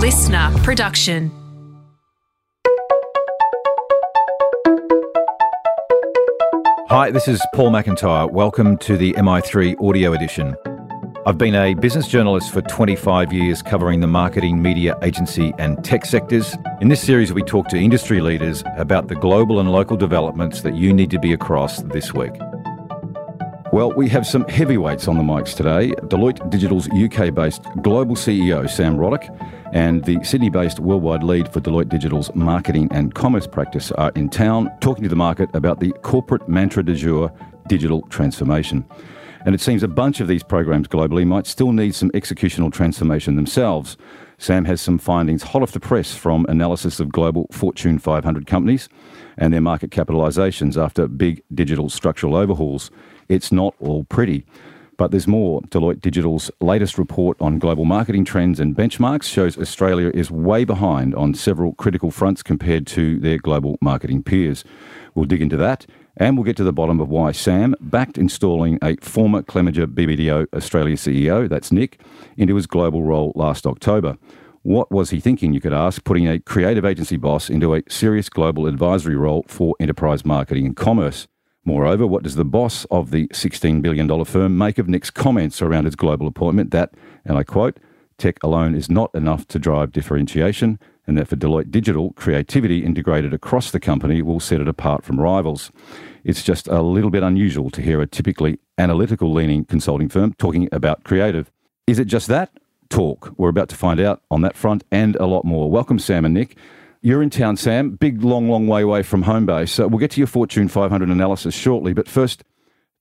listener production. Hi, this is Paul McIntyre. Welcome to the MI3 audio edition. I've been a business journalist for 25 years covering the marketing, media, agency, and tech sectors. In this series, we talk to industry leaders about the global and local developments that you need to be across this week. Well, we have some heavyweights on the mics today. Deloitte Digital's UK based global CEO, Sam Roddick, and the Sydney based worldwide lead for Deloitte Digital's marketing and commerce practice are in town talking to the market about the corporate mantra du jour digital transformation. And it seems a bunch of these programs globally might still need some executional transformation themselves. Sam has some findings hot off the press from analysis of global Fortune 500 companies and their market capitalizations after big digital structural overhauls. It's not all pretty. But there's more. Deloitte Digital's latest report on global marketing trends and benchmarks shows Australia is way behind on several critical fronts compared to their global marketing peers. We'll dig into that and we'll get to the bottom of why Sam backed installing a former Clemenger BBDO Australia CEO, that's Nick, into his global role last October. What was he thinking, you could ask, putting a creative agency boss into a serious global advisory role for enterprise marketing and commerce? Moreover, what does the boss of the $16 billion firm make of Nick's comments around his global appointment that, and I quote, tech alone is not enough to drive differentiation, and that for Deloitte Digital, creativity integrated across the company will set it apart from rivals. It's just a little bit unusual to hear a typically analytical leaning consulting firm talking about creative. Is it just that? Talk. We're about to find out on that front and a lot more. Welcome, Sam and Nick. You're in town, Sam. Big, long, long way away from home base. So we'll get to your Fortune 500 analysis shortly. But first,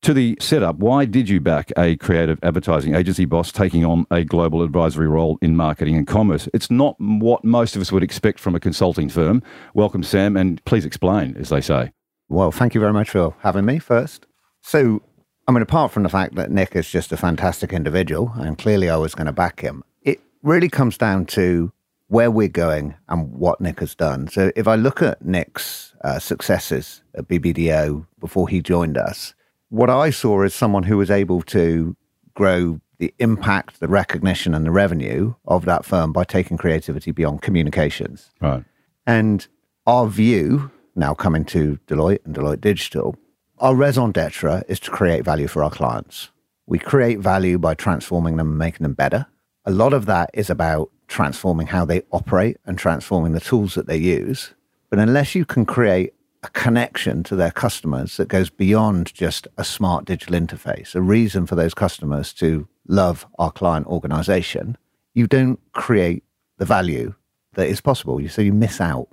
to the setup, why did you back a creative advertising agency boss taking on a global advisory role in marketing and commerce? It's not what most of us would expect from a consulting firm. Welcome, Sam, and please explain, as they say. Well, thank you very much for having me first. So, I mean, apart from the fact that Nick is just a fantastic individual, and clearly I was going to back him, it really comes down to where we're going and what Nick has done. So if I look at Nick's uh, successes at BBDO before he joined us, what I saw is someone who was able to grow the impact, the recognition, and the revenue of that firm by taking creativity beyond communications. Right. And our view, now coming to Deloitte and Deloitte Digital, our raison d'etre is to create value for our clients. We create value by transforming them and making them better. A lot of that is about transforming how they operate and transforming the tools that they use. But unless you can create a connection to their customers that goes beyond just a smart digital interface, a reason for those customers to love our client organization, you don't create the value that is possible. So you miss out.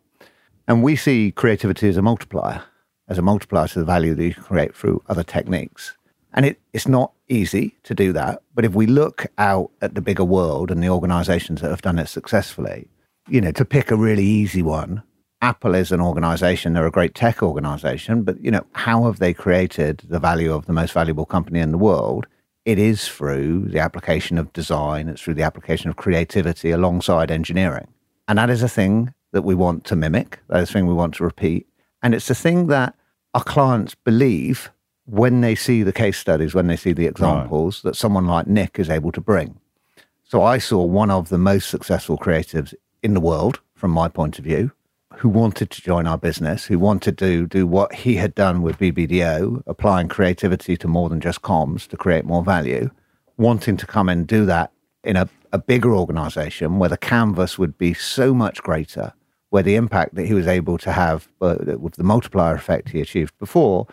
And we see creativity as a multiplier, as a multiplier to the value that you create through other techniques. And it, it's not easy to do that. But if we look out at the bigger world and the organizations that have done it successfully, you know, to pick a really easy one, Apple is an organization, they're a great tech organization, but, you know, how have they created the value of the most valuable company in the world? It is through the application of design, it's through the application of creativity alongside engineering. And that is a thing that we want to mimic, that is a thing we want to repeat. And it's a thing that our clients believe when they see the case studies, when they see the examples right. that someone like Nick is able to bring. So I saw one of the most successful creatives in the world, from my point of view, who wanted to join our business, who wanted to do what he had done with BBDO, applying creativity to more than just comms to create more value, wanting to come and do that in a, a bigger organization where the canvas would be so much greater, where the impact that he was able to have uh, with the multiplier effect he achieved before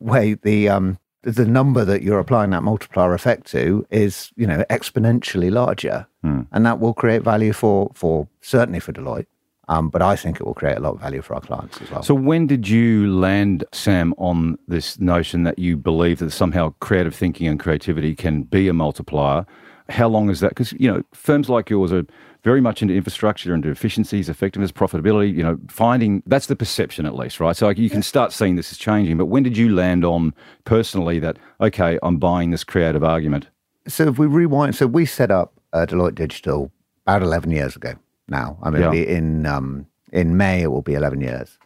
way the um, the number that you're applying that multiplier effect to is you know exponentially larger, hmm. and that will create value for for certainly for Deloitte. Um, but I think it will create a lot of value for our clients as well. So, when did you land, Sam, on this notion that you believe that somehow creative thinking and creativity can be a multiplier? How long is that? Because you know, firms like yours are very much into infrastructure, into efficiencies, effectiveness, profitability. You know, finding that's the perception at least, right? So you can start seeing this is changing. But when did you land on personally that okay, I'm buying this creative argument? So if we rewind, so we set up uh, Deloitte Digital about eleven years ago. Now, I mean, yeah. in um, in May it will be eleven years,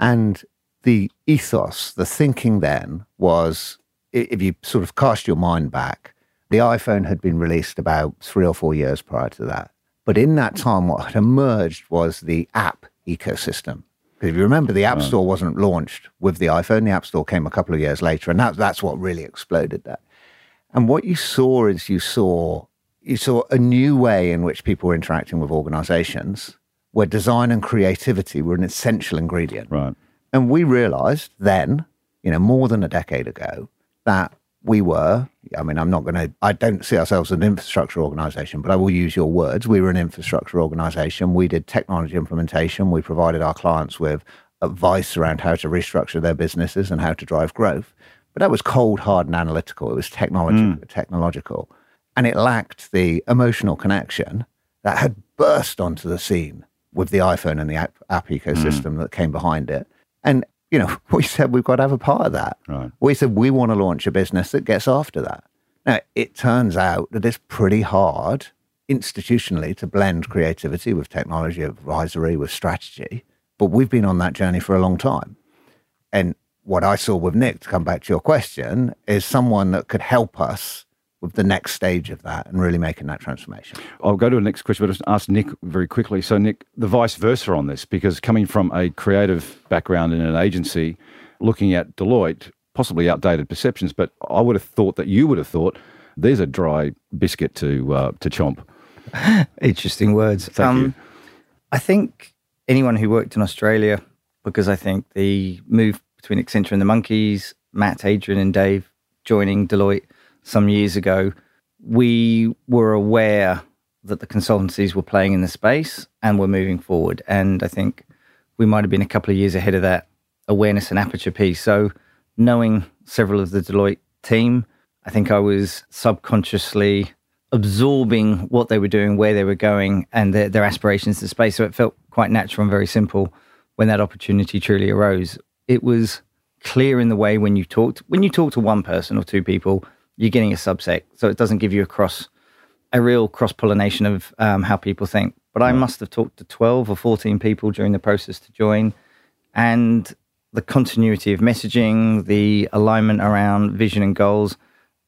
and the ethos, the thinking then was, if you sort of cast your mind back, the iPhone had been released about three or four years prior to that But in that time, what had emerged was the app ecosystem. Because if you remember, the App right. Store wasn't launched with the iPhone. The App Store came a couple of years later, and that, that's what really exploded that. And what you saw is you saw you saw a new way in which people were interacting with organizations where design and creativity were an essential ingredient. Right. And we realized then, you know, more than a decade ago, that we were, I mean, I'm not going to, I don't see ourselves as an infrastructure organization, but I will use your words. We were an infrastructure organization. We did technology implementation. We provided our clients with advice around how to restructure their businesses and how to drive growth. But that was cold, hard, and analytical. It was technology, mm. technological. And it lacked the emotional connection that had burst onto the scene with the iPhone and the app, app ecosystem mm. that came behind it. And you know, we said we've got to have a part of that. Right. We said we want to launch a business that gets after that. Now, it turns out that it's pretty hard institutionally to blend creativity with technology advisory, with strategy. But we've been on that journey for a long time. And what I saw with Nick, to come back to your question, is someone that could help us with the next stage of that and really making that transformation. I'll go to the next question, but just ask Nick very quickly. So, Nick, the vice versa on this, because coming from a creative background in an agency, looking at Deloitte, possibly outdated perceptions, but I would have thought that you would have thought there's a dry biscuit to uh, to chomp. Interesting words. Thank um, you. I think anyone who worked in Australia, because I think the move between Accenture and the Monkeys, Matt, Adrian, and Dave joining Deloitte some years ago, we were aware that the consultancies were playing in the space and were moving forward. And I think we might have been a couple of years ahead of that awareness and aperture piece. So, knowing several of the Deloitte team, I think I was subconsciously absorbing what they were doing, where they were going, and their, their aspirations in space. So, it felt quite natural and very simple when that opportunity truly arose. It was clear in the way when you talked, when you talk to one person or two people, you're getting a subset, so it doesn't give you a cross, a real cross pollination of um, how people think. But I must have talked to 12 or 14 people during the process to join, and the continuity of messaging, the alignment around vision and goals,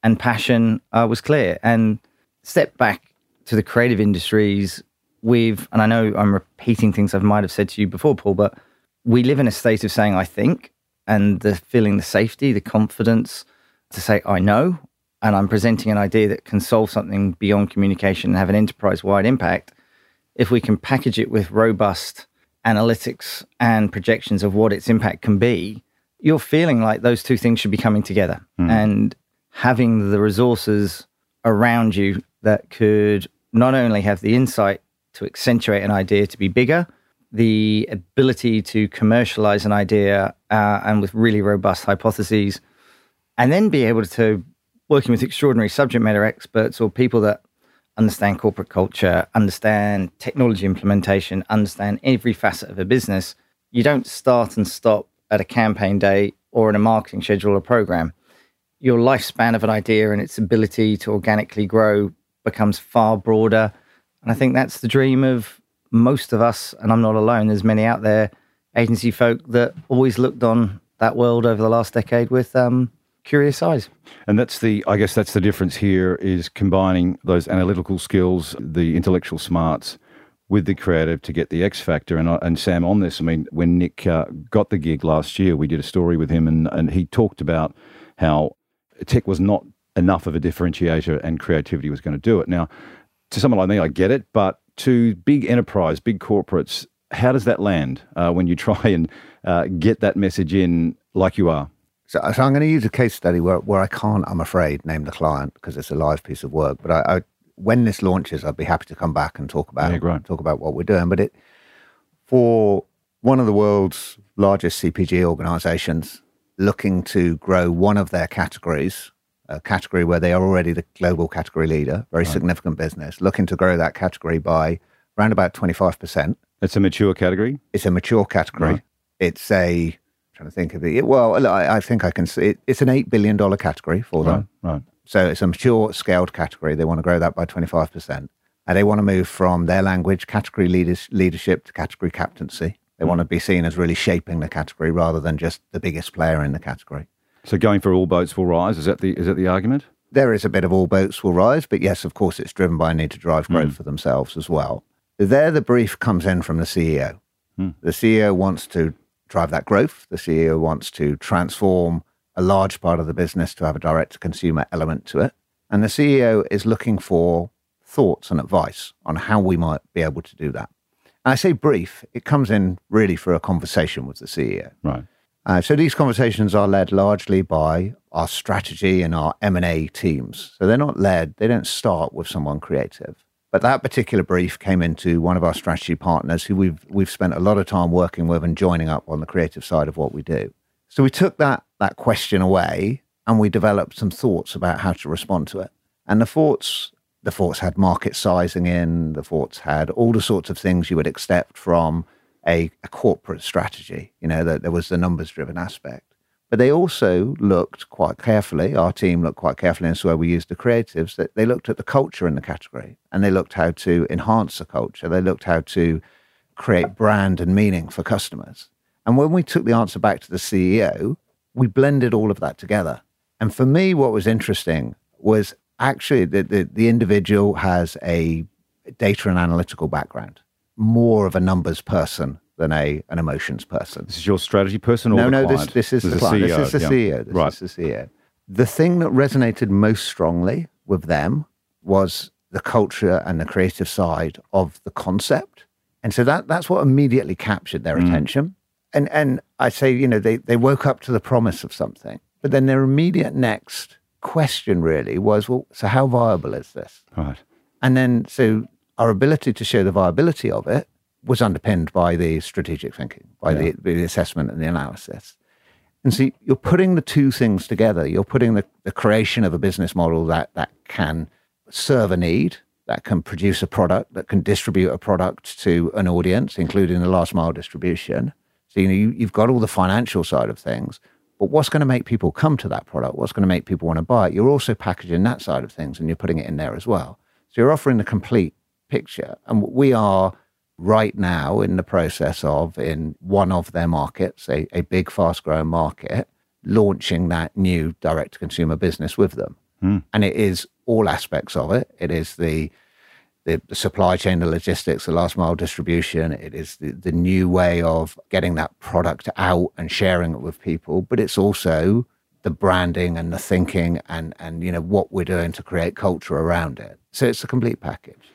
and passion uh, was clear. And step back to the creative industries, we've, and I know I'm repeating things I might have said to you before, Paul, but we live in a state of saying, I think, and the feeling the safety, the confidence to say, I know, and I'm presenting an idea that can solve something beyond communication and have an enterprise wide impact, if we can package it with robust analytics and projections of what its impact can be, you're feeling like those two things should be coming together. Mm. And having the resources around you that could not only have the insight to accentuate an idea to be bigger, the ability to commercialize an idea uh, and with really robust hypotheses, and then be able to working with extraordinary subject matter experts or people that understand corporate culture, understand technology implementation, understand every facet of a business, you don't start and stop at a campaign day or in a marketing schedule or program. Your lifespan of an idea and its ability to organically grow becomes far broader. And I think that's the dream of most of us, and I'm not alone. There's many out there, agency folk that always looked on that world over the last decade with um, curious eyes. And that's the, I guess that's the difference here is combining those analytical skills, the intellectual smarts with the creative to get the X factor. And, and Sam, on this, I mean, when Nick uh, got the gig last year, we did a story with him and, and he talked about how tech was not enough of a differentiator and creativity was going to do it. Now, to someone like me, I get it, but to big enterprise, big corporates, how does that land uh, when you try and uh, get that message in like you are? So, so, I'm going to use a case study where, where I can't, I'm afraid, name the client because it's a live piece of work. But I, I, when this launches, I'd be happy to come back and talk about yeah, talk about what we're doing. But it for one of the world's largest CPG organisations looking to grow one of their categories, a category where they are already the global category leader, very right. significant business, looking to grow that category by around about 25%. It's a mature category? It's a mature category. Right. It's a trying to think of it. Well, I, I think I can see it, it's an $8 billion category for them. Right, right. So it's a mature scaled category. They want to grow that by 25%. And they want to move from their language category leaders, leadership to category captaincy. They mm. want to be seen as really shaping the category rather than just the biggest player in the category. So going for all boats will rise, is that the, is that the argument? there is a bit of all boats will rise, but yes, of course, it's driven by a need to drive growth for themselves as well. There, the brief comes in from the CEO. The CEO wants to drive that growth. The CEO wants to transform a large part of the business to have a direct to consumer element to it. And the CEO is looking for thoughts and advice on how we might be able to do that. And I say brief, it comes in really for a conversation with the CEO. Right. Uh, so these conversations are led largely by our strategy and our M&A teams. So they're not led, they don't start with someone creative. But that particular brief came into one of our strategy partners who we've we've spent a lot of time working with and joining up on the creative side of what we do. So we took that that question away and we developed some thoughts about how to respond to it. And the thoughts the thoughts had market sizing in, the thoughts had all the sorts of things you would expect from a, a corporate strategy. You know, that there was the numbers driven aspect. But they also looked quite carefully, our team looked quite carefully, and so where we used the creatives, that they looked at the culture in the category and they looked how to enhance the culture. They looked how to create brand and meaning for customers. And when we took the answer back to the CEO, we blended all of that together. And for me, what was interesting was actually that the, the individual has a data and analytical background, more of a numbers person than a an emotions person. This is your strategy person or No, the no, this client? this is the a client. This is the yeah. CEO. This Right. is the CEO. The thing that resonated most strongly with them was the culture and the creative side of the concept. And so that that's what immediately captured their Mm. attention. And and I say, you know, they, they woke up to the promise of something. But then their immediate next question really was, well, so how viable is this? Right. And then, so our ability to show the viability of it was underpinned by the strategic thinking, by the, the assessment and the analysis. And so you're putting the two things together. You're putting the, the creation of a business model that, that can serve a need, that can produce a product, that can distribute a product to an audience, including the last mile distribution. So, you know, you, you've got all the financial side of things, but what's going to make people come to that product? What's going to make people want to buy it? You're also packaging that side of things and you're putting it in there as well. So you're offering the complete picture. And we are right now in the process of, in one of their markets, a, a big, fast growing market, launching that new direct to consumer business with them. Hmm. And it is all aspects of it. It is the the, the supply chain, the logistics, the last mile distribution. It is the, the new way of getting that product out and sharing it with people. But it's also the branding and the thinking and, and you know what we're doing to create culture around it. So it's a complete package.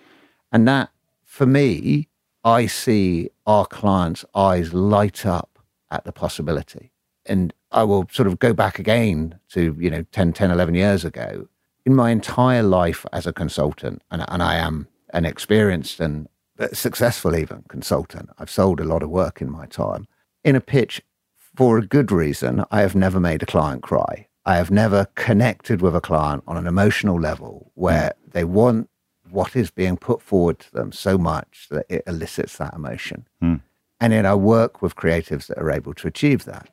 And that, for me, I see our clients' eyes light up at the possibility. And I will sort of go back again to, you know, 10, 10, 11 years ago. In my entire life as a consultant, and, and I am an experienced and successful even consultant, I've sold a lot of work in my time. In a pitch, for a good reason, I have never made a client cry. I have never connected with a client on an emotional level where mm. they want what is being put forward to them so much that it elicits that emotion. And then I work with creatives that are able to achieve that.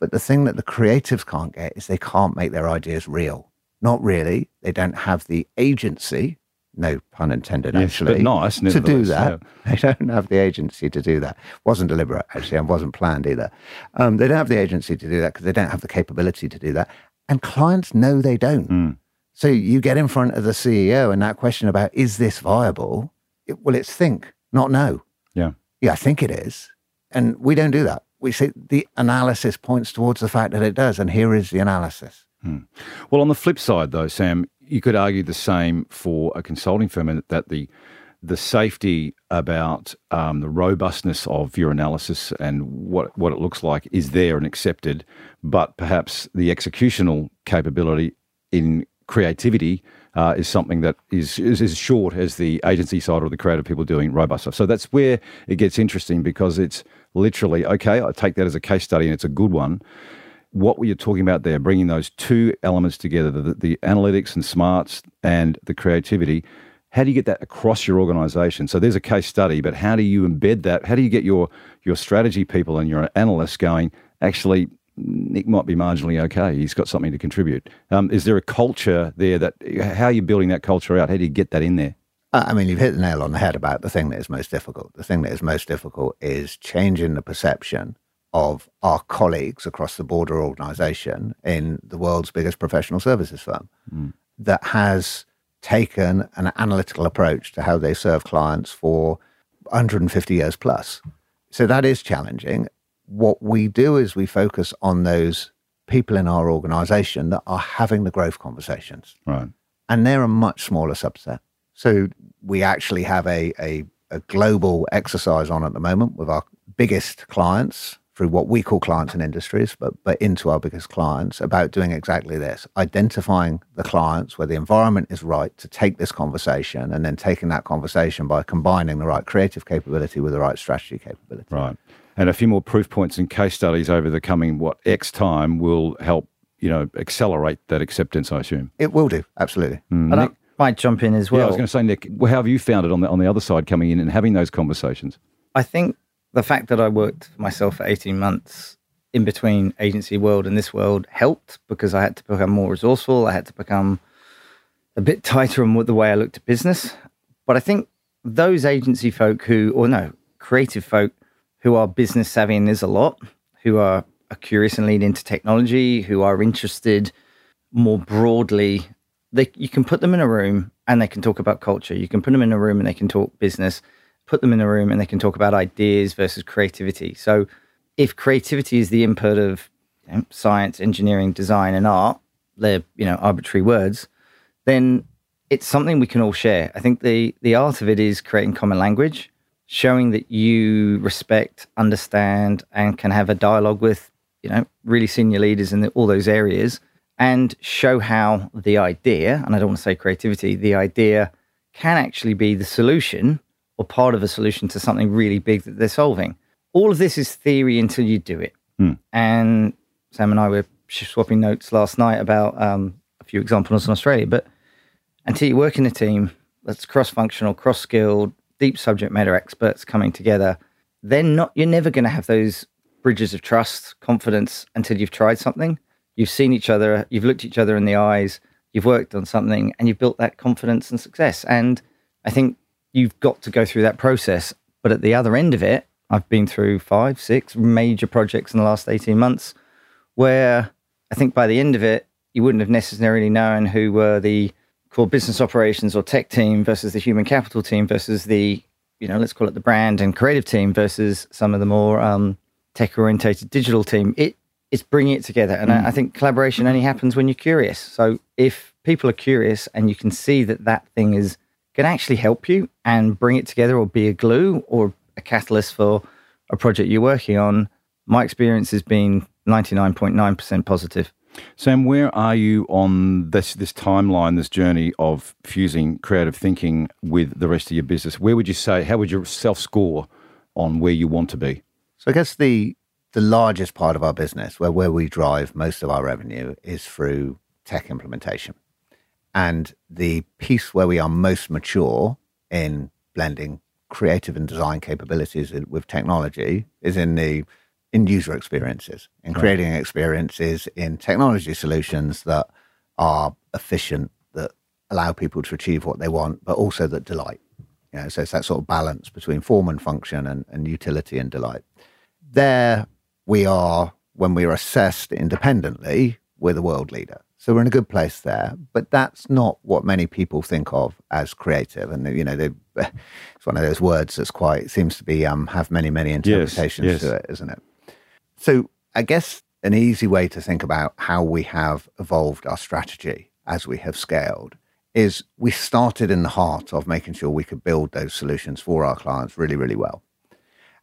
But the thing that the creatives can't get is they can't make their ideas real. Not really. They don't have the agency, no pun intended, Yes, actually, but nice, to do that. They don't have the agency to do that. Wasn't deliberate, actually, and wasn't planned either. Um, they don't have the agency to do that because they don't have the capability to do that. And clients know they don't. Hmm. So you get in front of the CEO and that question about, is this viable? It, well, it's think, not no. Yeah. Yeah, I think it is. And we don't do that. We say the analysis points towards the fact that it does. And here is the analysis. Well, on the flip side, though, Sam, you could argue the same for a consulting firm, and that the the safety about um, the robustness of your analysis and what what it looks like is there and accepted, but perhaps the executional capability in creativity uh, is something that is, is as short as the agency side or the creative people doing robust stuff. So that's where it gets interesting because it's literally okay. I take that as a case study and it's a good one what were you talking about there? Bringing those two elements together, the, the analytics and smarts and the creativity. How do you get that across your organization? So there's a case study, but how do you embed that? How do you get your your strategy people and your analysts going? Actually, Nick might be marginally okay. He's got something to contribute. Um, is there a culture there that? How are you building that culture out? How do you get that in there? I mean, you've hit the nail on the head about the thing that is most difficult. The thing that is most difficult is changing the perception of our colleagues across the border organization in the world's biggest professional services firm. that has taken an analytical approach to how they serve clients for 150 years plus. So that is challenging. What we do is we focus on those people in our organization that are having the growth conversations. Right. And they're a much smaller subset. So we actually have a, a, a global exercise on at the moment with our biggest clients through what we call clients and industries, but, but into our biggest clients about doing exactly this identifying the clients where the environment is right to take this conversation and then taking that conversation by combining the right creative capability with the right strategy capability. Right. And a few more proof points and case studies over the coming, what, X time will help, you know, accelerate that acceptance, I assume. It will do, absolutely. Mm. And I might jump in as well. Yeah, I was going to say, Nick, how have you found it on the, on the other side coming in and having those conversations? I think the fact that I worked for myself for 18 months in between agency world and this world helped because I had to become more resourceful. I had to become a bit tighter on the way I looked at business. But I think those agency folk who, or no, creative folk who are business savvy, and there's a lot, who are, are curious and lean into technology, who are interested more broadly, they, you can put them in a room and they can talk about culture. You can put them in a room and they can talk business put them in a room and they can talk about ideas versus creativity. So, if creativity is the input of you know, science, engineering, design, and art, they're you know arbitrary words, then it's something we can all share. I think the the art of it is creating common language, showing that you respect, understand, and can have a dialogue with you know really senior leaders in the, all those areas, and show how the idea, and I don't want to say creativity, the idea can actually be the solution or part of a solution to something really big that they're solving. All of this is theory until you do it. Hmm. And Sam and I were swapping notes last night about um, a few examples in Australia. But until you work in a team that's cross-functional, cross-skilled, deep subject matter experts coming together, then not you're never going to have those bridges of trust, confidence until you've tried something. You've seen each other, you've looked each other in the eyes, you've worked on something, and you've built that confidence and success. And I think you've got to go through that process. But at the other end of it, I've been through five, six major projects in the last 18 months where I think by the end of it, you wouldn't have necessarily known who were the core business operations or tech team versus the human capital team versus the, you know, let's call it the brand and creative team versus some of the more um, tech orientated digital team. It, it's bringing it together. And mm. I, I think collaboration only happens when you're curious. So if people are curious and you can see that that thing is can actually help you and bring it together or be a glue or a catalyst for a project you're working on, my experience has been 99.9% positive. Sam, where are you on this this timeline, this journey of fusing creative thinking with the rest of your business? Where would you say, how would you self score on where you want to be? So I guess the the largest part of our business, where where we drive most of our revenue, is through tech implementation. And the piece where we are most mature in blending creative and design capabilities with technology is in the in user experiences, in creating right. experiences in technology solutions that are efficient, that allow people to achieve what they want, but also that delight. You know, so it's that sort of balance between form and function and, and utility and delight. There we are, when we are assessed independently, we're the world leader. So we're in a good place there. But that's not what many people think of as creative. And, you know, they, it's one of those words that's quite, seems to be, um, have many, many interpretations yes, yes. to it, isn't it? So I guess an easy way to think about how we have evolved our strategy as we have scaled is we started in the heart of making sure we could build those solutions for our clients really, really well.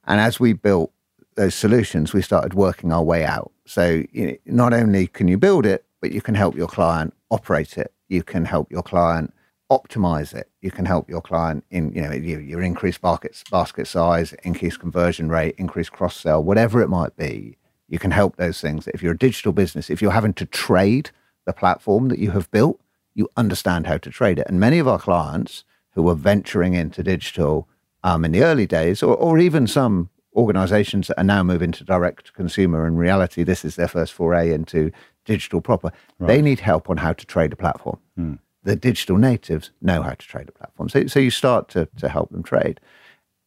And as we built those solutions, we started working our way out. So you know, not only can you build it, but you can help your client operate it. You can help your client optimize it. You can help your client in, you know, your, increased basket, basket size, increased conversion rate, increased cross sell, whatever it might be. You can help those things. If you're a digital business, if you're having to trade the platform that you have built, you understand how to trade it. And many of our clients who are venturing into digital um, in the early days, or, or even some organizations that are now moving to direct consumer, in reality, this is their first foray into digital proper. Right. They need help on how to trade a platform. Mm. The digital natives know how to trade a platform. So, so you start to, to help them trade.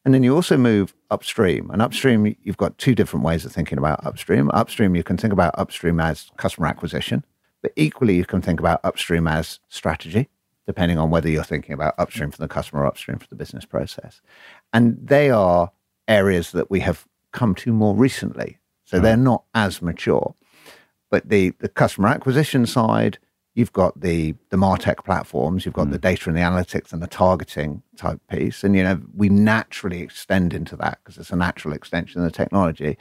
And then you also move upstream. And upstream, you've got two different ways of thinking about upstream. Upstream, you can think about upstream as customer acquisition, But equally, you can think about upstream as strategy, depending on whether you're thinking about upstream for the customer or upstream for the business process. And they are areas that we have come to more recently. So mm. they're not as mature. But the, the customer acquisition side, you've got the the martech platforms you've got the hmm. data and the analytics and the targeting type piece and you know we naturally extend into that because it's a natural extension of the technology.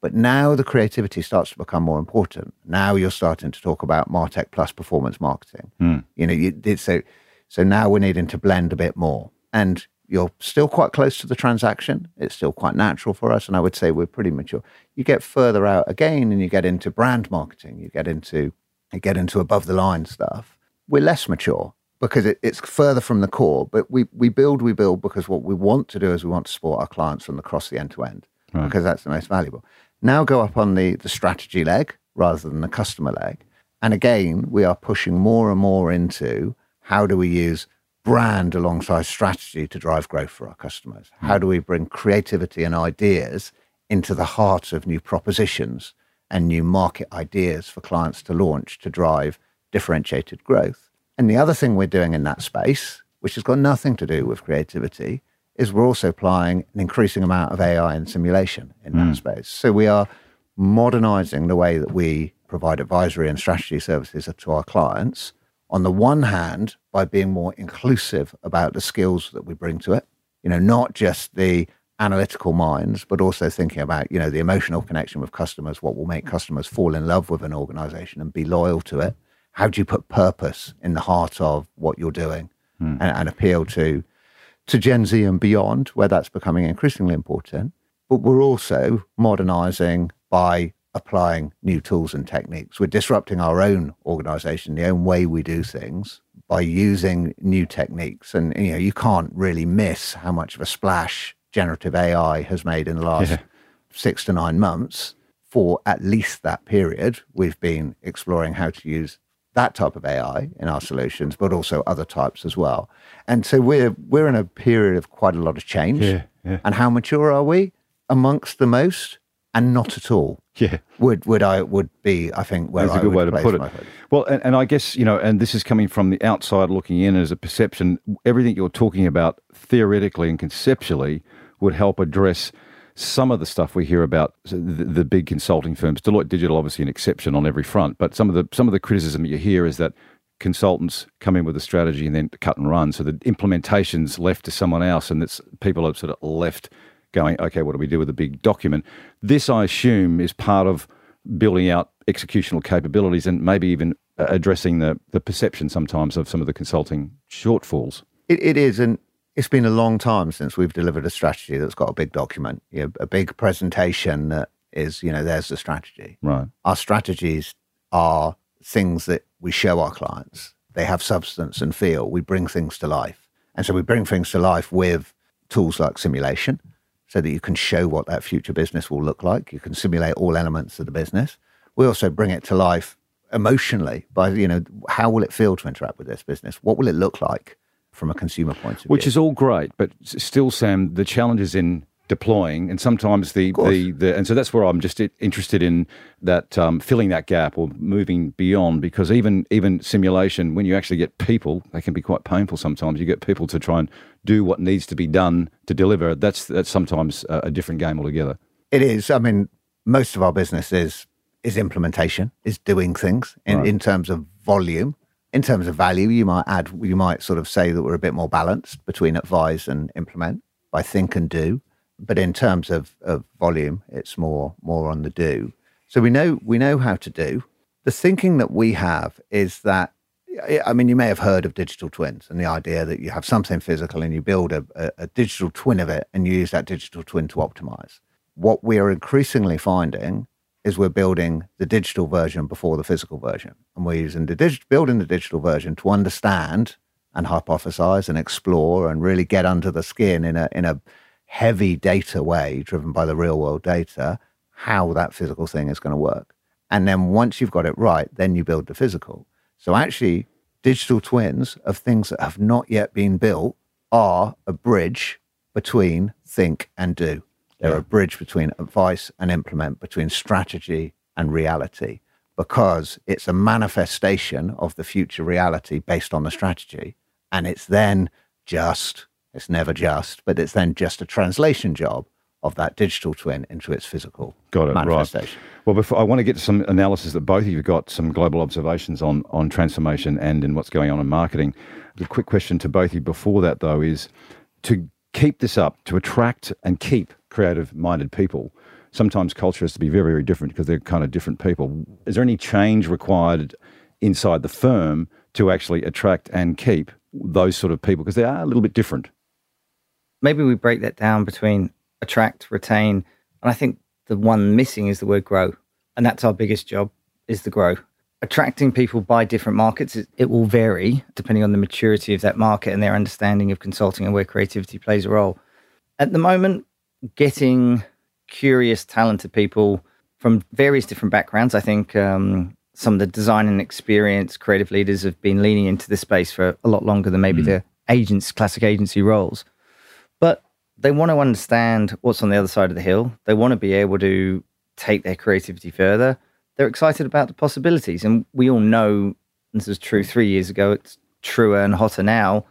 But now the creativity starts to become more important. Now you're starting to talk about martech plus performance marketing. Hmm. You know you did so so now we're needing to blend a bit more. And you're still quite close to the transaction. It's still quite natural for us and i would say we're pretty mature. You get further out again and you get into brand marketing. You get into you get into above the line stuff, we're less mature because it, it's further from the core. But we, we build, we build because what we want to do is we want to support our clients from across the end to end because that's the most valuable. Now go up on the, the strategy leg rather than the customer leg. And again, we are pushing more and more into how do we use brand alongside strategy to drive growth for our customers? How hmm. do we bring creativity and ideas into the heart of new propositions and new market ideas for clients to launch to drive differentiated growth? And the other thing we're doing in that space, which has got nothing to do with creativity, is we're also applying an increasing amount of AI and simulation in that hmm. space. So we are modernizing the way that we provide advisory and strategy services to our clients. On the one hand, by being more inclusive about the skills that we bring to it, you know, not just the analytical minds, but also thinking about, you know, the emotional connection with customers, what will make customers fall in love with an organization and be loyal to it. How do you put purpose in the heart of what you're doing hmm. and, and appeal to to Gen Z and beyond, where that's becoming increasingly important. But we're also modernizing by applying new tools and techniques. We're disrupting our own organization, the own way we do things by using new techniques. And you know, you can't really miss how much of a splash generative AI has made in the last Yeah. six to nine months. For at least that period, we've been exploring how to use that type of AI in our solutions, but also other types as well. And so we're we're in a period of quite a lot of change. Yeah, yeah. And how mature are we? Amongst the most, and not at all. Yeah. Would would I would be I think where That's a I good would way to put it. Well, and, and I guess, you know, and this is coming from the outside looking in as a perception. Everything you're talking about theoretically and conceptually would help address some of the stuff we hear about the, the big consulting firms. Deloitte Digital, obviously, an exception on every front, but some of the some of the criticism that you hear is that consultants come in with a strategy and then cut and run. So the implementation's left to someone else, and it's people are sort of left going, okay, what do we do with a big document? This, I assume, is part of building out executional capabilities and maybe even uh, addressing the, the perception sometimes of some of the consulting shortfalls. It, it is, and it's been a long time since we've delivered a strategy that's got a big document, you know, a big presentation that is, you know, there's the strategy. Right. Our strategies are things that we show our clients. They have substance and feel. We bring things to life. And so we bring things to life with tools like simulation so that you can show what that future business will look like. You can simulate all elements of the business. We also bring it to life emotionally by, you know, how will it feel to interact with this business? What will it look like from a consumer point of view? Which is all great, but still, Sam, the challenge is in deploying, and sometimes the, the, the and so that's where I'm just interested in that um, filling that gap or moving beyond because even even simulation, when you actually get people, they can be quite painful. Sometimes you get people to try and do what needs to be done to deliver. That's that's sometimes a, a different game altogether. It is. I mean, most of our business is is implementation, is doing things in, in terms of volume. In terms of value, you might add, you might sort of say that we're a bit more balanced between advise and implement by think and do. But in terms of, of volume, it's more more on the do. So we know we know how to do. The thinking that we have is that I mean, you may have heard of digital twins and the idea that you have something physical and you build a, a, a digital twin of it and you use that digital twin to optimize. What we are increasingly finding is we're building the digital version before the physical version. And we're using the dig- building the digital version to understand and hypothesize and explore and really get under the skin in a, in a heavy data way, driven by the real world data, how that physical thing is going to work. And then once you've got it right, then you build the physical. So actually, digital twins of things that have not yet been built are a bridge between think and do. They're a bridge between advice and implement, between strategy and reality. because it's a manifestation of the future reality based on the strategy. And it's then just, it's never just, but it's then just a translation job of that digital twin into its physical Got it, right. manifestation. Well, before I want to get to some analysis that both of you have got some global observations on on transformation and in what's going on in marketing. The quick question to both of you before that though is to keep this up, to attract and keep creative minded people. Sometimes culture has to be very, very different because they're kind of different people. Is there any change required inside the firm to actually attract and keep those sort of people because they are a little bit different? maybe we break that down between attract, retain, and I think the one missing is the word grow, and that's our biggest job is the grow. Attracting people by different markets, it, it will vary depending on the maturity of that market and their understanding of consulting and where creativity plays a role. At the moment, getting curious, talented people from various different backgrounds, I think um, some of the design and experience creative leaders have been leaning into this space for a lot longer than maybe the agents, classic agency roles they want to understand what's on the other side of the hill. They want to be able to take their creativity further. They're excited about the possibilities. And we all know this is true three years ago, it's truer and hotter now,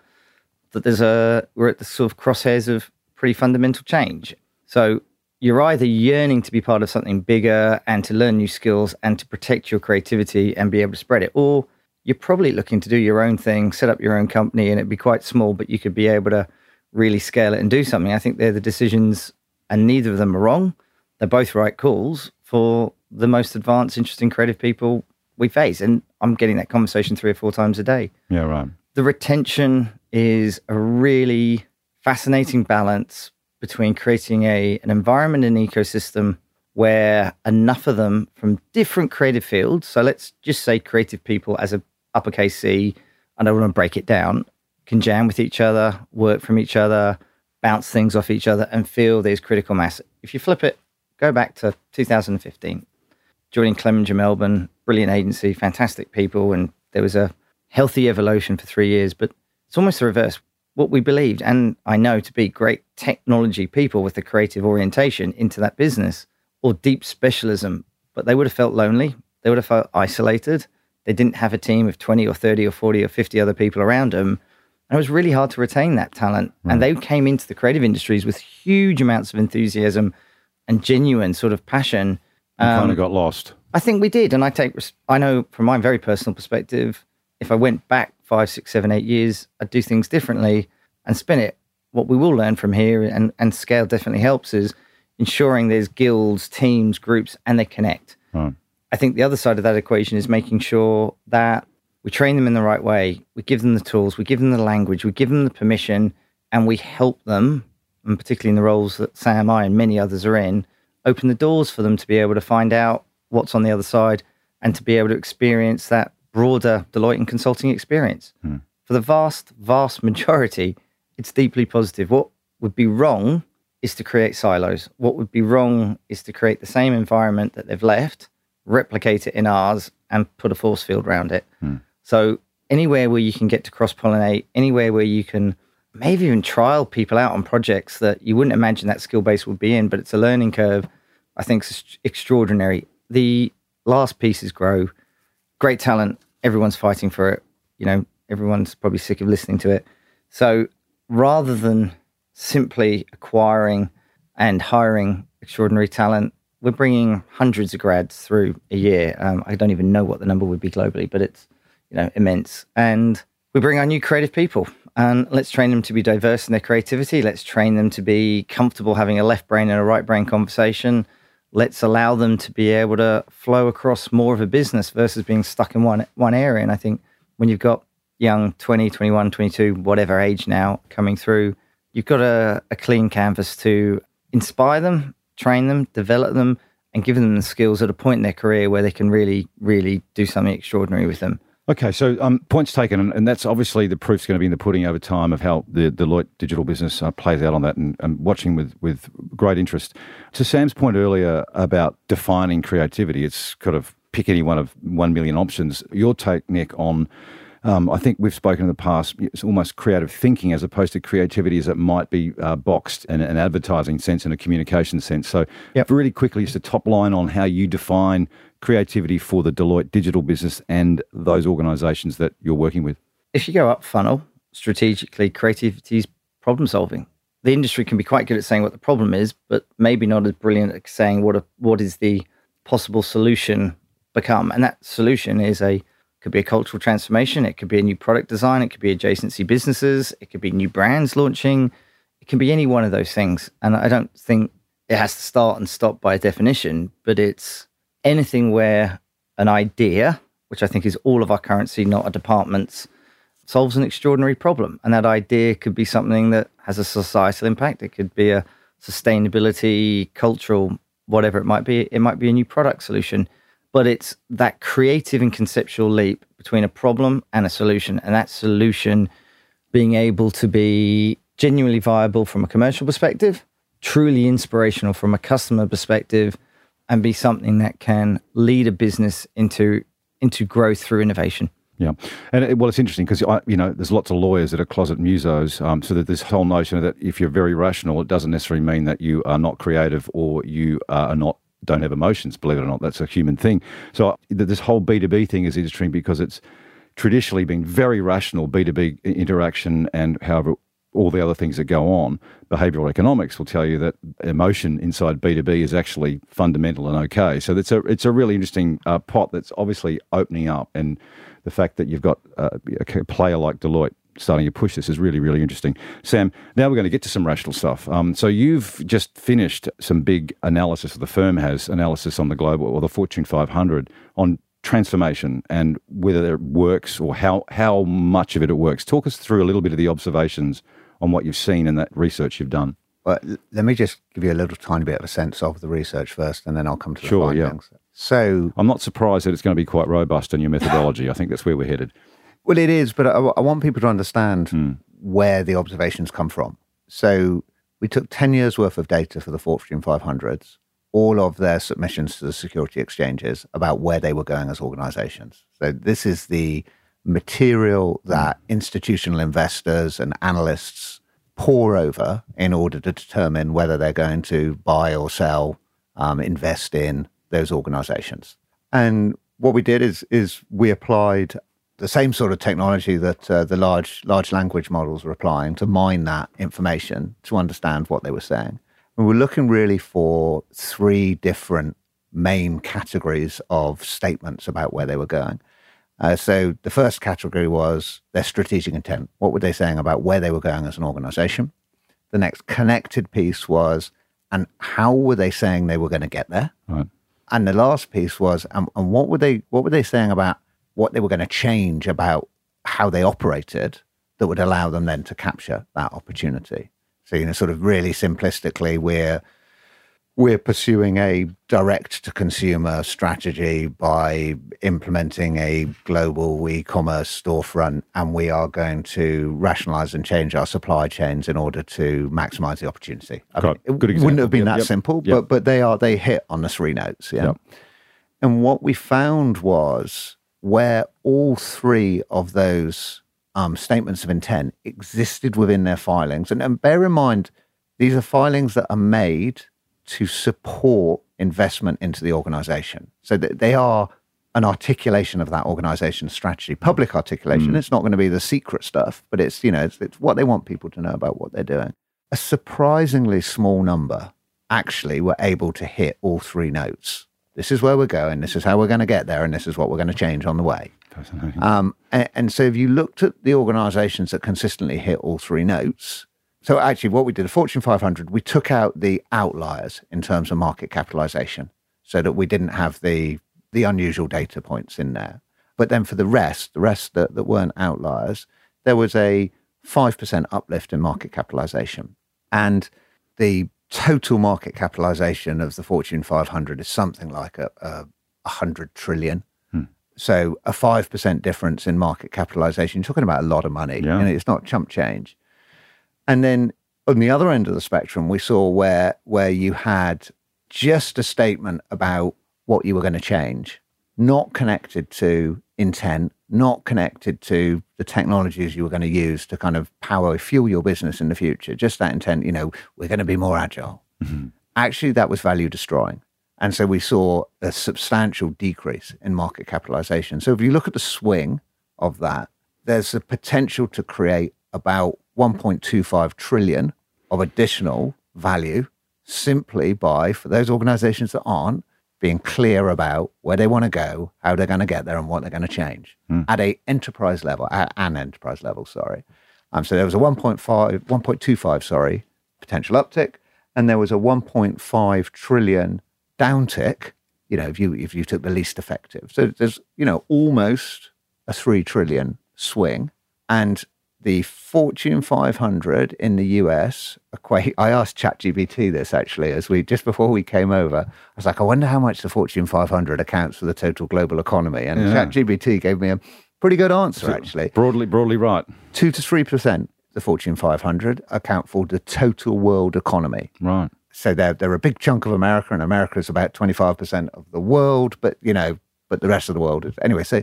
that there's a we're at the sort of crosshairs of pretty fundamental change. So you're either yearning to be part of something bigger and to learn new skills and to protect your creativity and be able to spread it, or you're probably looking to do your own thing, set up your own company, and it'd be quite small, but you could be able to really scale it and do something. I think they're the decisions, and neither of them are wrong. They're both right calls for the most advanced, interesting, creative people we face. And I'm getting that conversation three or four times a day. Yeah, right. The retention is a really fascinating balance between creating a an environment and ecosystem where enough of them from different creative fields. So let's just say creative people as a uppercase C. I don't want to break it down can jam with each other, work from each other, bounce things off each other, and feel there's critical mass. If you flip it, go back to 2015, joining Clemenger Melbourne, brilliant agency, fantastic people, and there was a healthy evolution for three years. But it's almost the reverse. What we believed, and I know to be great technology people with a creative orientation into that business or deep specialism, but they would have felt lonely. They would have felt isolated. They didn't have a team of 20 or 30 or 40 or 50 other people around them and it was really hard to retain that talent. Hmm. And they came into the creative industries with huge amounts of enthusiasm and genuine sort of passion. You kind Um, of got lost. I think we did. And I take, I know from my very personal perspective, if I went back five, six, seven, eight years, I'd do things differently and spin it. What we will learn from here, and, and scale definitely helps, is ensuring there's guilds, teams, groups, and they connect. Right. I think the other side of that equation is making sure that we train them in the right way, we give them the tools, we give them the language, we give them the permission, and we help them, and particularly in the roles that Sam, I, and many others are in, open the doors for them to be able to find out what's on the other side and to be able to experience that broader Deloitte and consulting experience. Hmm. For the vast, vast majority, it's deeply positive. What would be wrong is to create silos. What would be wrong is to create the same environment that they've left, replicate it in ours, and put a force field around it. Hmm. So anywhere where you can get to cross pollinate, anywhere where you can maybe even trial people out on projects that you wouldn't imagine that skill base would be in, but it's a learning curve. I think is extraordinary. The last piece is grow. Great talent. Everyone's fighting for it. You know, everyone's probably sick of listening to it. So rather than simply acquiring and hiring extraordinary talent, we're bringing hundreds of grads through a year. Um, I don't even know what the number would be globally, but it's you know immense. And we bring our new creative people, and let's train them to be diverse in their creativity. Let's train them to be comfortable having a left brain and a right brain conversation. Let's allow them to be able to flow across more of a business versus being stuck in one one area. And I think when you've got young 20, 21, 22, whatever age now coming through, you've got a, a clean canvas to inspire them, train them, develop them, and give them the skills at a point in their career where they can really, really do something extraordinary with them. Okay, so um, points taken, and, and that's obviously the proof's going to be in the pudding over time of how the Deloitte digital business uh, plays out on that, and, and watching with with great interest. To Sam's point earlier about defining creativity, it's kind of pick any one of one million options. Your take, Nick, on um, I think we've spoken in the past. It's almost creative thinking as opposed to creativity as it might be uh, boxed in an advertising sense and a communication sense. So, Yep. really quickly, just a top line on how you define creativity for the Deloitte digital business and those organizations that you're working with? If you go up funnel strategically, creativity is problem solving. The industry can be quite good at saying what the problem is, but maybe not as brilliant at saying what a, what is the possible solution become. And that solution is a could be a cultural transformation, it could be a new product design, it could be adjacency businesses, it could be new brands launching, it can be any one of those things. And I don't think it has to start and stop by definition, but it's anything where an idea, which I think is all of our currency, not a department's, solves an extraordinary problem. And that idea could be something that has a societal impact. It could be a sustainability, cultural, whatever it might be. It might be a new product solution, but it's that creative and conceptual leap between a problem and a solution. And that solution being able to be genuinely viable from a commercial perspective, truly inspirational from a customer perspective, and be something that can lead a business into into growth through innovation. Yeah, and it, well, it's interesting because you know there's lots of lawyers that are closet musos. Um, so that this whole notion that if you're very rational, it doesn't necessarily mean that you are not creative or you are not don't have emotions. Believe it or not, that's a human thing. So this whole B2B thing is interesting because it's traditionally been very rational B2B interaction and however all the other things that go on, behavioral economics will tell you that emotion inside B2B is actually fundamental and okay. So it's a, it's a really interesting uh, pot that's obviously opening up. And the fact that you've got uh, a player like Deloitte starting to push this is really, really interesting. Sam, now we're going to get to some rational stuff. Um, so you've just finished some big analysis, of the firm has analysis on the global or the Fortune 500 on transformation and whether it works or how, how much of it it works. Talk us through a little bit of the observations on what you've seen in that research you've done. Well, let me just give you a little tiny bit of a sense of the research first, and then I'll come to the sure, findings. Yeah. So I'm not surprised that it's going to be quite robust in your methodology. I think that's where we're headed. Well, it is, but I, I want people to understand mm. where the observations come from. So we took 10 years worth of data for the Fortune 500s, all of their submissions to the security exchanges about where they were going as organizations. So this is the material that institutional investors and analysts pore over in order to determine whether they're going to buy or sell, um, invest in those organizations. And what we did is is we applied the same sort of technology that uh, the large large language models were applying to mine that information to understand what they were saying. And we're looking really for three different main categories of statements about where they were going. Uh, so the first category was their strategic intent. What were they saying about where they were going as an organization? The next connected piece was, and how were they saying they were going to get there? Right. And the last piece was, and, and what were they what were they saying about what they were going to change about how they operated that would allow them then to capture that opportunity? So you know, sort of really simplistically, we're we're pursuing a direct to consumer strategy by implementing a global e commerce storefront, and we are going to rationalize and change our supply chains in order to maximize the opportunity. I mean, it Good wouldn't have been yep, that yep, simple, yep. but, but they are, they hit on the three notes. Yeah. And what we found was where all three of those um, statements of intent existed within their filings, and, and bear in mind, these are filings that are made to support investment into the organization. So that they are an articulation of that organization's strategy, public articulation. Mm. It's not going to be the secret stuff, but it's, you know, it's, it's what they want people to know about what they're doing. A surprisingly small number actually were able to hit all three notes. This is where we're going. This is how we're going to get there. And this is what we're going to change on the way. Um, and, and so if you looked at the organizations that consistently hit all three notes, so actually, what we did, the Fortune 500, we took out the outliers in terms of market capitalization, so that we didn't have the the unusual data points in there. But then for the rest, the rest that, that weren't outliers, there was a five percent uplift in market capitalization, and the total market capitalization of the Fortune 500 is something like a, a, a hundred trillion. Hmm. So a five percent difference in market capitalization, you're talking about a lot of money. Yeah. You know, it's not chump change. And then on the other end of the spectrum, we saw where where you had just a statement about what you were going to change, not connected to intent, not connected to the technologies you were going to use to kind of power fuel your business in the future. Just that intent, you know, we're going to be more agile. Mm-hmm. Actually, that was value destroying. And so we saw a substantial decrease in market capitalization. So if you look at the swing of that, there's a potential to create about 1.25 trillion of additional value simply by, for those organizations that aren't, being clear about where they want to go, how they're going to get there, and what they're going to change at a enterprise level, at an enterprise level, sorry. Um, so there was a 1.5, 1.25, sorry, potential uptick, and there was a 1.5 trillion downtick. You know, if you if you took the least effective, so there's you know almost a three trillion swing, and the Fortune 500 in the US equate. I asked ChatGPT this actually as we just before we came over. I was like, I wonder how much the Fortune 500 accounts for the total global economy, and Yeah. ChatGPT gave me a pretty good answer actually Broadly, broadly right. two to three percent the Fortune 500 account for the total world economy. Right. So they're they're a big chunk of America, and America is about 25 percent of the world. But you know, but the rest of the world is anyway. So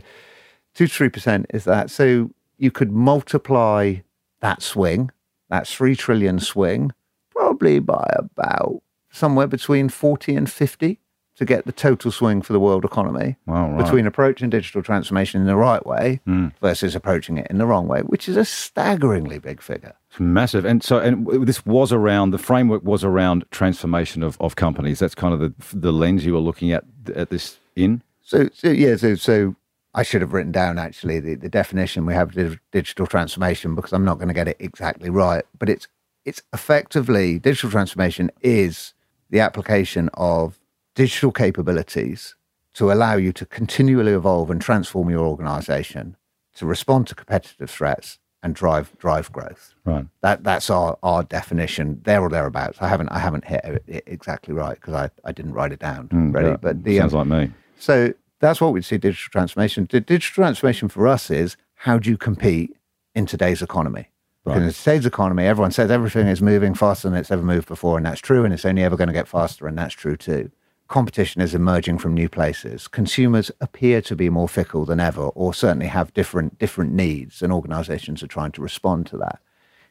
two to three percent is that. So you could multiply that swing, that three trillion swing, probably by about somewhere between 40 and 50 to get the total swing for the world economy Wow, right. between approaching digital transformation in the right way hmm. versus approaching it in the wrong way, which is a staggeringly big figure. It's massive. And so, and this was around, the framework was around transformation of, of companies. That's kind of the, the lens you were looking at at this in. So, so yeah, so so I should have written down actually the, the definition we have of digital transformation because I'm not going to get it exactly right. But it's it's effectively digital transformation is the application of digital capabilities to allow you to continually evolve and transform your organization to respond to competitive threats and drive drive growth. Right. That that's our, our definition there or thereabouts. I haven't I haven't hit it exactly right because I, I didn't write it down ready. Yeah, But the um, sounds like me. so that's what we'd see digital transformation. The digital transformation for us is how do you compete in today's economy? Because in today's economy, everyone says everything is moving faster than it's ever moved before, and that's true, and it's only ever going to get faster, and that's true too. Competition is emerging from new places. Consumers appear to be more fickle than ever, or certainly have different different needs, and organizations are trying to respond to that.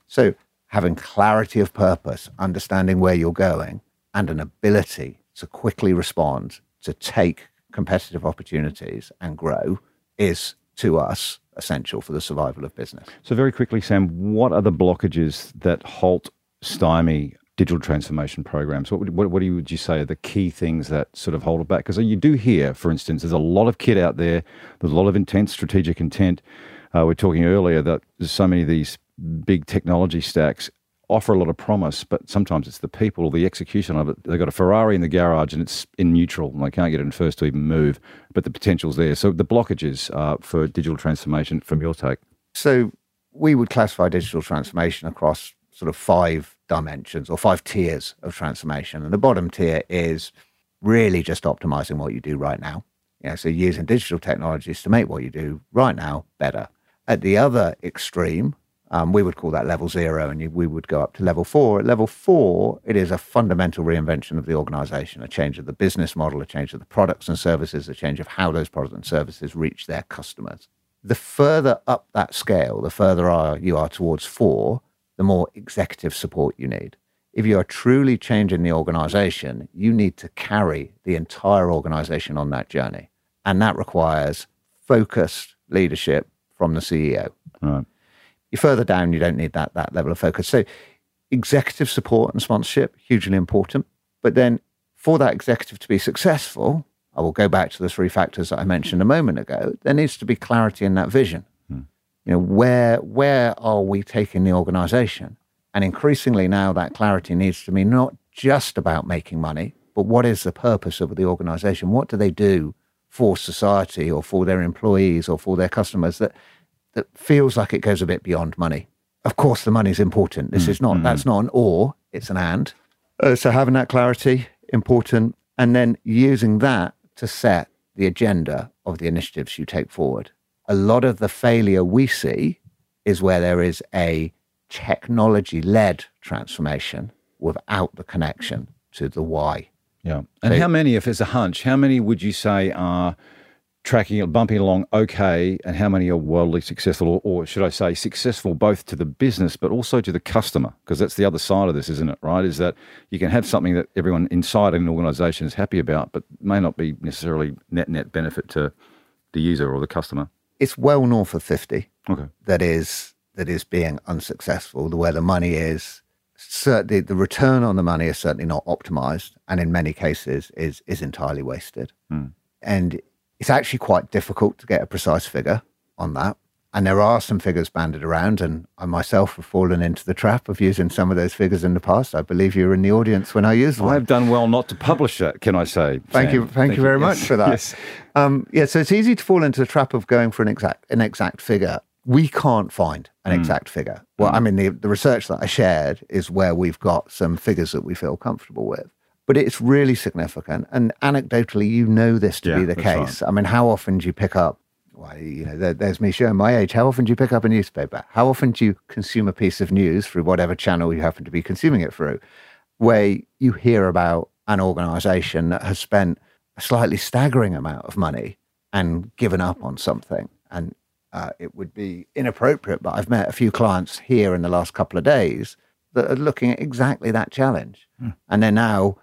So having clarity of purpose, understanding where you're going, and an ability to quickly respond to take competitive opportunities and grow is to us essential for the survival of business. So, very quickly, Sam, what are the blockages that halt, stymie digital transformation programs? What would, what, what you, would you say are the key things that sort of hold it back? Because you do hear, for instance, there's a lot of kit out there, there's a lot of intense strategic intent. Uh, we we're talking earlier that there's so many of these big technology stacks offer a lot of promise, but sometimes it's the people or the execution of it. They've got a Ferrari in the garage and it's in neutral and they can't get it in first to even move, but the potential's there. So the blockages uh, for digital transformation from your take. So we would classify digital transformation across sort of five dimensions or five tiers of transformation. And the bottom tier is really just optimizing what you do right now. Yeah, so using digital technologies to make what you do right now better. At the other extreme, um, we would call that level zero, and you, we would go up to level four. At level four, it is a fundamental reinvention of the organization, a change of the business model, a change of the products and services, a change of how those products and services reach their customers. The further up that scale, the further are, you are towards four, the more executive support you need. If you are truly changing the organization, you need to carry the entire organization on that journey. And that requires focused leadership from the CEO. Right. You further down, you don't need that that level of focus. So, executive support and sponsorship hugely important. But then, for that executive to be successful, I will go back to the three factors that I mentioned a moment ago. There needs to be clarity in that vision. Hmm. You know, where where are we taking the organization? And increasingly now, that clarity needs to be not just about making money, but what is the purpose of the organization? What do they do for society or for their employees or for their customers that that feels like it goes a bit beyond money. Of course, the money is important. This is not, that's not an or, it's an and. Uh, so having that clarity, important. And then using that to set the agenda of the initiatives you take forward. A lot of the failure we see is where there is a technology led transformation without the connection to the why. Yeah. And So- how many, if it's a hunch, how many would you say are tracking it, bumping along okay, and how many are wildly successful, or, or should I say, successful both to the business but also to the customer? Because that's the other side of this, isn't it? Right? Is that you can have something that everyone inside an organisation is happy about, but may not be necessarily net net benefit to the user or the customer. It's well north of fifty. Okay. That is that is being unsuccessful. The where the money is, certainly the return on the money is certainly not optimized, and in many cases is is entirely wasted. Mm. And it's actually quite difficult to get a precise figure on that. And there are some figures banded around, and I myself have fallen into the trap of using some of those figures in the past. I believe you were in the audience when I used them. I've done well not to publish that, can I say? Thank Sam? you, thank, you very much Yes. for that. Yes. Um, yeah, so it's easy to fall into the trap of going for an exact an exact figure. We can't find an Hmm. exact figure. Well, I mean, the, the research that I shared is where we've got some figures that we feel comfortable with. But it's really significant, and anecdotally, you know this to Yeah, be the that's right. case. I mean, how often do you pick up? Well, you know, there, there's me showing my age. How often do you pick up a newspaper? How often do you consume a piece of news through whatever channel you happen to be consuming it through? where you hear about an organization that has spent a slightly staggering amount of money and given up on something. And uh, it would be inappropriate, but I've met a few clients here in the last couple of days that are looking at exactly that challenge. And they're now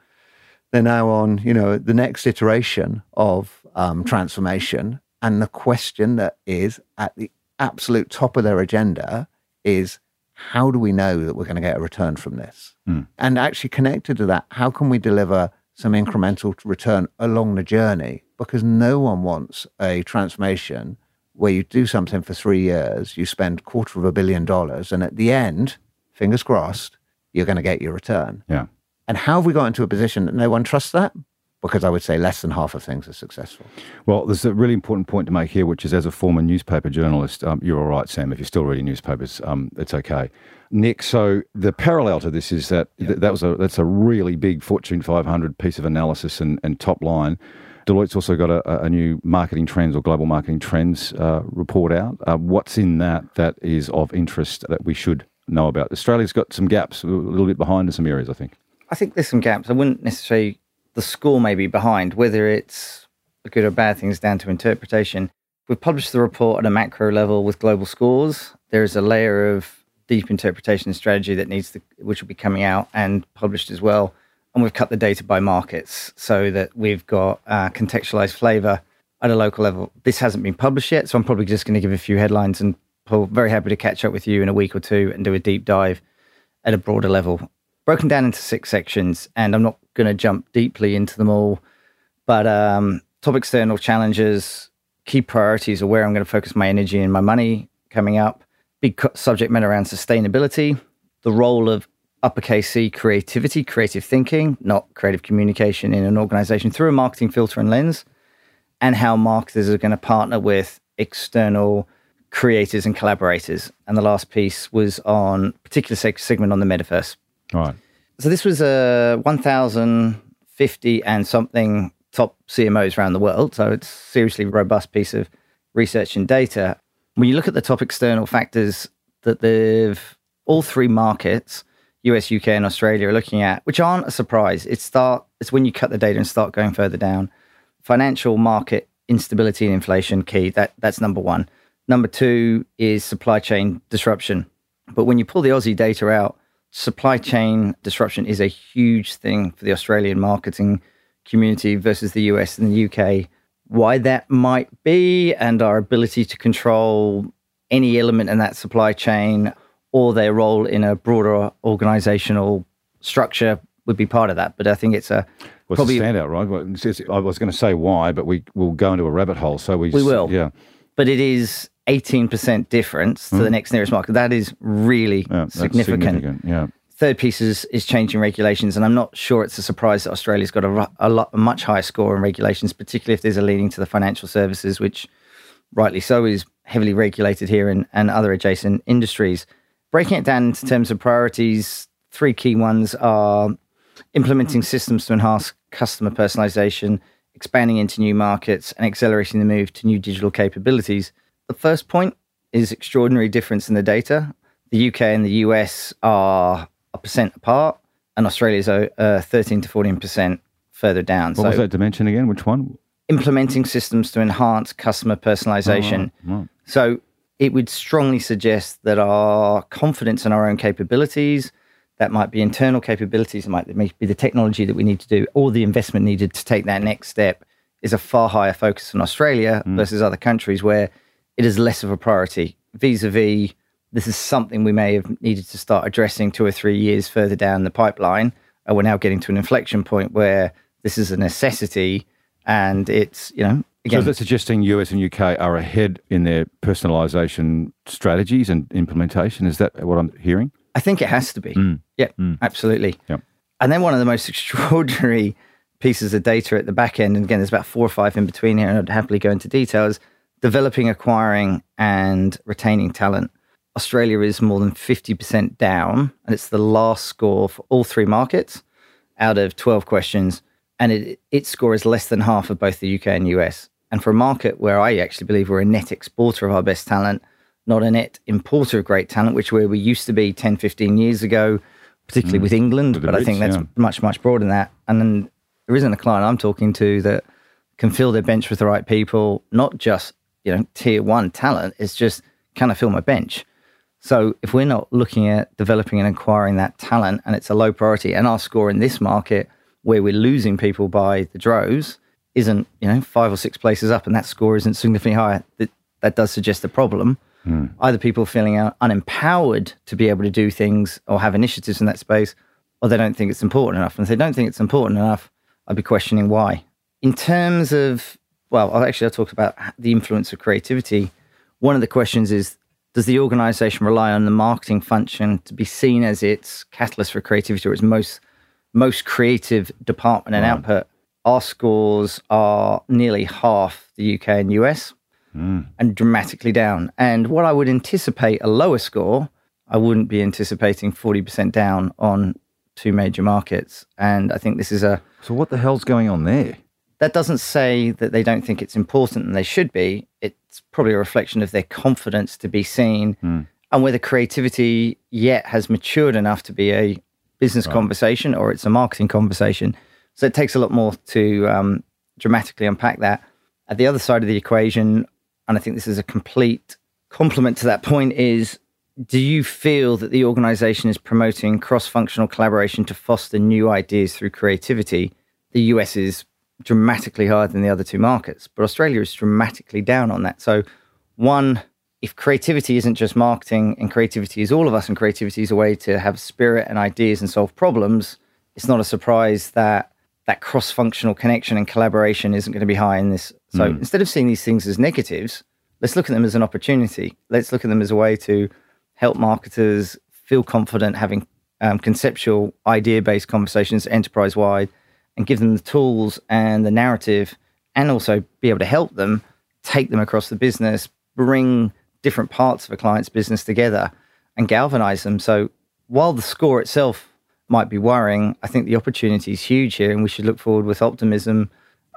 they're now on, you know, the next iteration of um, transformation. And the question that is at the absolute top of their agenda is how do we know that we're going to get a return from this? And actually connected to that, how can we deliver some incremental return along the journey? Because no one wants a transformation where you do something for three years, you spend quarter of a billion dollars, and at the end, fingers crossed, you're going to get your return. Yeah. And how have we got into a position that no one trusts that? Because I would say less than half of things are successful. Well, there's a really important point to make here, which is as a former newspaper journalist, um, you're all right, Sam. If you're still reading newspapers, um, it's okay. Nick, so the parallel to this is that th- that was a that's a really big Fortune 500 piece of analysis and, and top line. Deloitte's also got a, a new marketing trends or global marketing trends uh, report out. Uh, what's in that that is of interest that we should know about? Australia's got some gaps, a little bit behind in some areas, I think. I think there's some gaps. I wouldn't necessarily the score may be behind. Whether it's good or bad thing is down to interpretation. We've published the report at a macro level with global scores. There is a layer of deep interpretation strategy that needs to, which will be coming out and published as well. And we've cut the data by markets so that we've got uh, contextualized flavor at a local level. This hasn't been published yet, so I'm probably just going to give a few headlines and Paul, very happy to catch up with you in a week or two and do a deep dive at a broader level. Broken down into six sections, and I'm not going to jump deeply into them all, but um, top external challenges, key priorities are where I'm going to focus my energy and my money coming up. Big subject matter around sustainability, the role of uppercase C creativity, creative thinking, not creative communication in an organization through a marketing filter and lens, and how marketers are going to partner with external creators and collaborators. And the last piece was on particular segment on the metaverse. Right. So this was uh, a 1,050 and something top CMOs around the world. So it's seriously robust piece of research and data. When you look at the top external factors that they've all three markets, US, UK, and Australia, are looking at, which aren't a surprise. It's start. It's when you cut the data and start going further down. Financial market instability and inflation key. That that's number one. Number two is supply chain disruption. But when you pull the Aussie data out, supply chain disruption is a huge thing for the Australian marketing community versus the US and the UK. Why that might be, and our ability to control any element in that supply chain or their role in a broader organizational structure would be part of that. But I think it's a Well, probably it's a standout, right? Well, it's- it's- I was going to say why, but we will go into a rabbit hole. So we We will. Yeah. but it is 18% difference to the hmm. next nearest market. That is really yeah that's significant. Yeah. Third piece is, is changing regulations, and I'm not sure it's a surprise that Australia's got a, a, lot, a much higher score in regulations, particularly if there's a leaning to the financial services, which rightly so is heavily regulated here and, and other adjacent industries. Breaking it down into terms of priorities, three key ones are implementing systems to enhance customer personalization, expanding into new markets, and accelerating the move to new digital capabilities. The first point is extraordinary difference in the data. The UK and the US are a percent apart, and Australia's uh, 13 to 14 percent further down. What was that dimension again? Which one? implementing systems to enhance customer personalization. Oh, right. So it would strongly suggest that our confidence in our own capabilities, that might be internal capabilities, it might be the technology that we need to do, or the investment needed to take that next step, is a far higher focus in Australia Mm. versus other countries where it is less of a priority. Vis a vis, this is something we may have needed to start addressing two or three years further down the pipeline. And we're now getting to an inflection point where this is a necessity and it's, you know, So again, is that suggesting US and UK are ahead in their personalisation strategies and implementation? Is that what I'm hearing? I think it has to be. Mm. Yeah, mm. absolutely. Yep. And then one of the most extraordinary pieces of data at the back end, and again, there's about four or five in between here, and I'd happily go into details developing, acquiring, and retaining talent. Australia is more than 50% down, and it's the last score for all three markets out of 12 questions. And it, its score is less than half of both the UK and US. And for a market where I actually believe we're a net exporter of our best talent, not a net importer of great talent, which where we used to be 10, 15 years ago, particularly mm. with England. With but I think that's yeah. much, much broader than that. And then there isn't a client I'm talking to that can fill their bench with the right people, not just, you know, tier one talent. It's just, can I fill my bench? So if we're not looking at developing and acquiring that talent and it's a low priority and our score in this market where we're losing people by the droves isn't, you know, five or six places up and that score isn't significantly higher, that, that does suggest a problem. Hmm. Either people feeling unempowered to be able to do things or have initiatives in that space, or they don't think it's important enough. And if they don't think it's important enough, I'd be questioning why. In terms of, well, actually I'll talk about the influence of creativity. One of the questions is Does the organization rely on the marketing function to be seen as its catalyst for creativity or its most, most creative department and output? Our scores are nearly half the UK and US hmm. and dramatically down. And what I would anticipate a lower score, I wouldn't be anticipating 40% down on two major markets. And I think this is a, So what the hell's going on there? That doesn't say that they don't think it's important and they should be. It's probably a reflection of their confidence to be seen and whether creativity yet has matured enough to be a business conversation or it's a marketing conversation. So it takes a lot more to um, dramatically unpack that. At the other side of the equation, and I think this is a complete complement to that point, is do you feel that the organization is promoting cross functional collaboration to foster new ideas through creativity? The US is dramatically higher than the other two markets, but Australia is dramatically down on that. So, one, if creativity isn't just marketing and creativity is all of us and creativity is a way to have spirit and ideas and solve problems, it's not a surprise that that cross functional connection and collaboration isn't going to be high in this. So, instead of seeing these things as negatives, let's look at them as an opportunity. Let's look at them as a way to help marketers feel confident having um, conceptual, idea based conversations enterprise wide and give them the tools and the narrative and also be able to help them take them across the business, bring different parts of a client's business together and galvanize them. So while the score itself might be worrying, I think the opportunity is huge here and we should look forward with optimism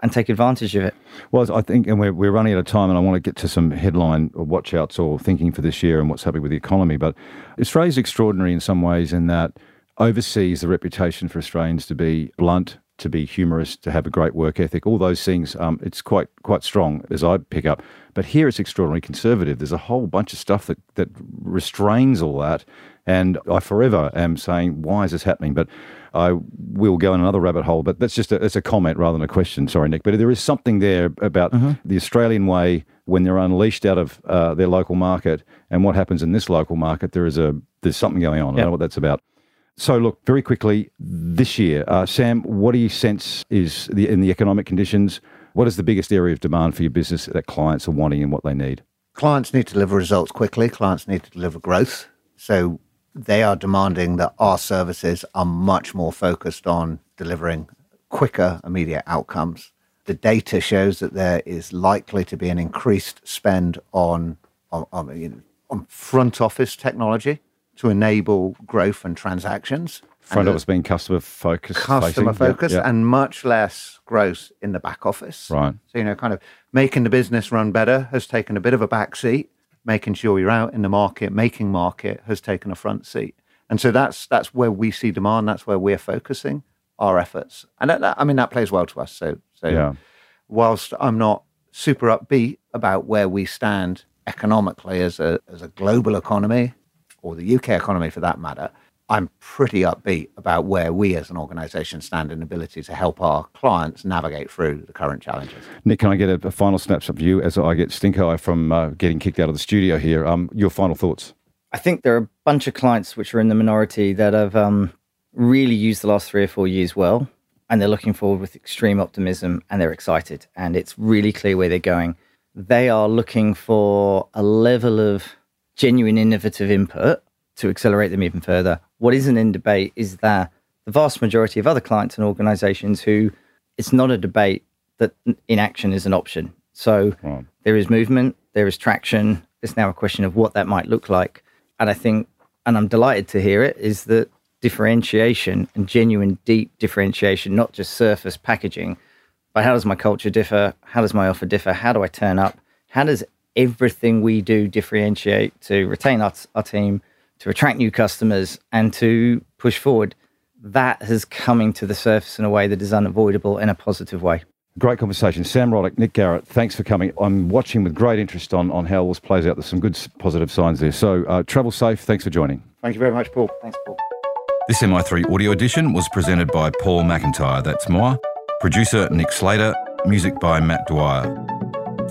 and take advantage of it. Well, I think, and we're, we're running out of time, and I want to get to some headline or watch outs or thinking for this year and what's happening with the economy. But Australia's extraordinary in some ways in that overseas the reputation for Australians to be blunt, to be humorous, to have a great work ethic, all those things, um, it's quite quite strong as I pick up. But here it's extraordinarily conservative. There's a whole bunch of stuff that, that restrains all that. And I forever am saying, why is this happening? But I will go in another rabbit hole. But that's just a, that's a comment rather than a question. Sorry, Nick. But there is something there about the Australian way when they're unleashed out of uh, their local market and what happens in this local market. There is a there's something going on. I don't know what that's about. So, look, very quickly, this year, uh, Sam, what do you sense is the, in the economic conditions? What is the biggest area of demand for your business that clients are wanting and what they need? Clients need to deliver results quickly. Clients need to deliver growth. So they are demanding that our services are much more focused on delivering quicker, immediate outcomes. The data shows that there is likely to be an increased spend on on, on, you know, on front office technology to enable growth and transactions. Front office being customer focused, customer facing. Yeah, focused yeah. and much less growth in the back office. Right. So, you know, kind of making the business run better has taken a bit of a back seat. Making sure you're out in the market, making market has taken a front seat. And so that's that's where we see demand. That's where we're focusing our efforts. And that, that- I mean, that plays well to us. So, so Yeah. whilst I'm not super upbeat about where we stand economically as a, as a global economy, or the UK economy for that matter, I'm pretty upbeat about where we as an organisation stand in ability to help our clients navigate through the current challenges. Nick, can I get a, a final snapshot of you as I get stink eye from uh, getting kicked out of the studio here? Um, your final thoughts? I think there are a bunch of clients which are in the minority that have um, really used the last three or four years well, and they're looking forward with extreme optimism and they're excited, and it's really clear where they're going. They are looking for a level of genuine innovative input to accelerate them even further. What isn't in debate is that the vast majority of other clients and organizations who it's not a debate that inaction is an option. So right. there is movement, there is traction. It's now a question of what that might look like. And I think, and I'm delighted to hear it, is that differentiation and genuine deep differentiation, not just surface packaging, but how does my culture differ? How does my offer differ? How do I turn up? How does everything we do differentiate to retain our, our team, to attract new customers, and to push forward? That has coming to the surface in a way that is unavoidable in a positive way. Great conversation. Sam Roddick, Nick Garrett, thanks for coming. I'm watching with great interest on, on how all this plays out. There's some good positive signs there. So uh, travel safe. Thanks for joining. Thank you very much, Paul. Thanks, Paul. This MI3 audio edition was presented by Paul McIntyre. That's more. Producer Nick Slater. Music by Matt Dwyer.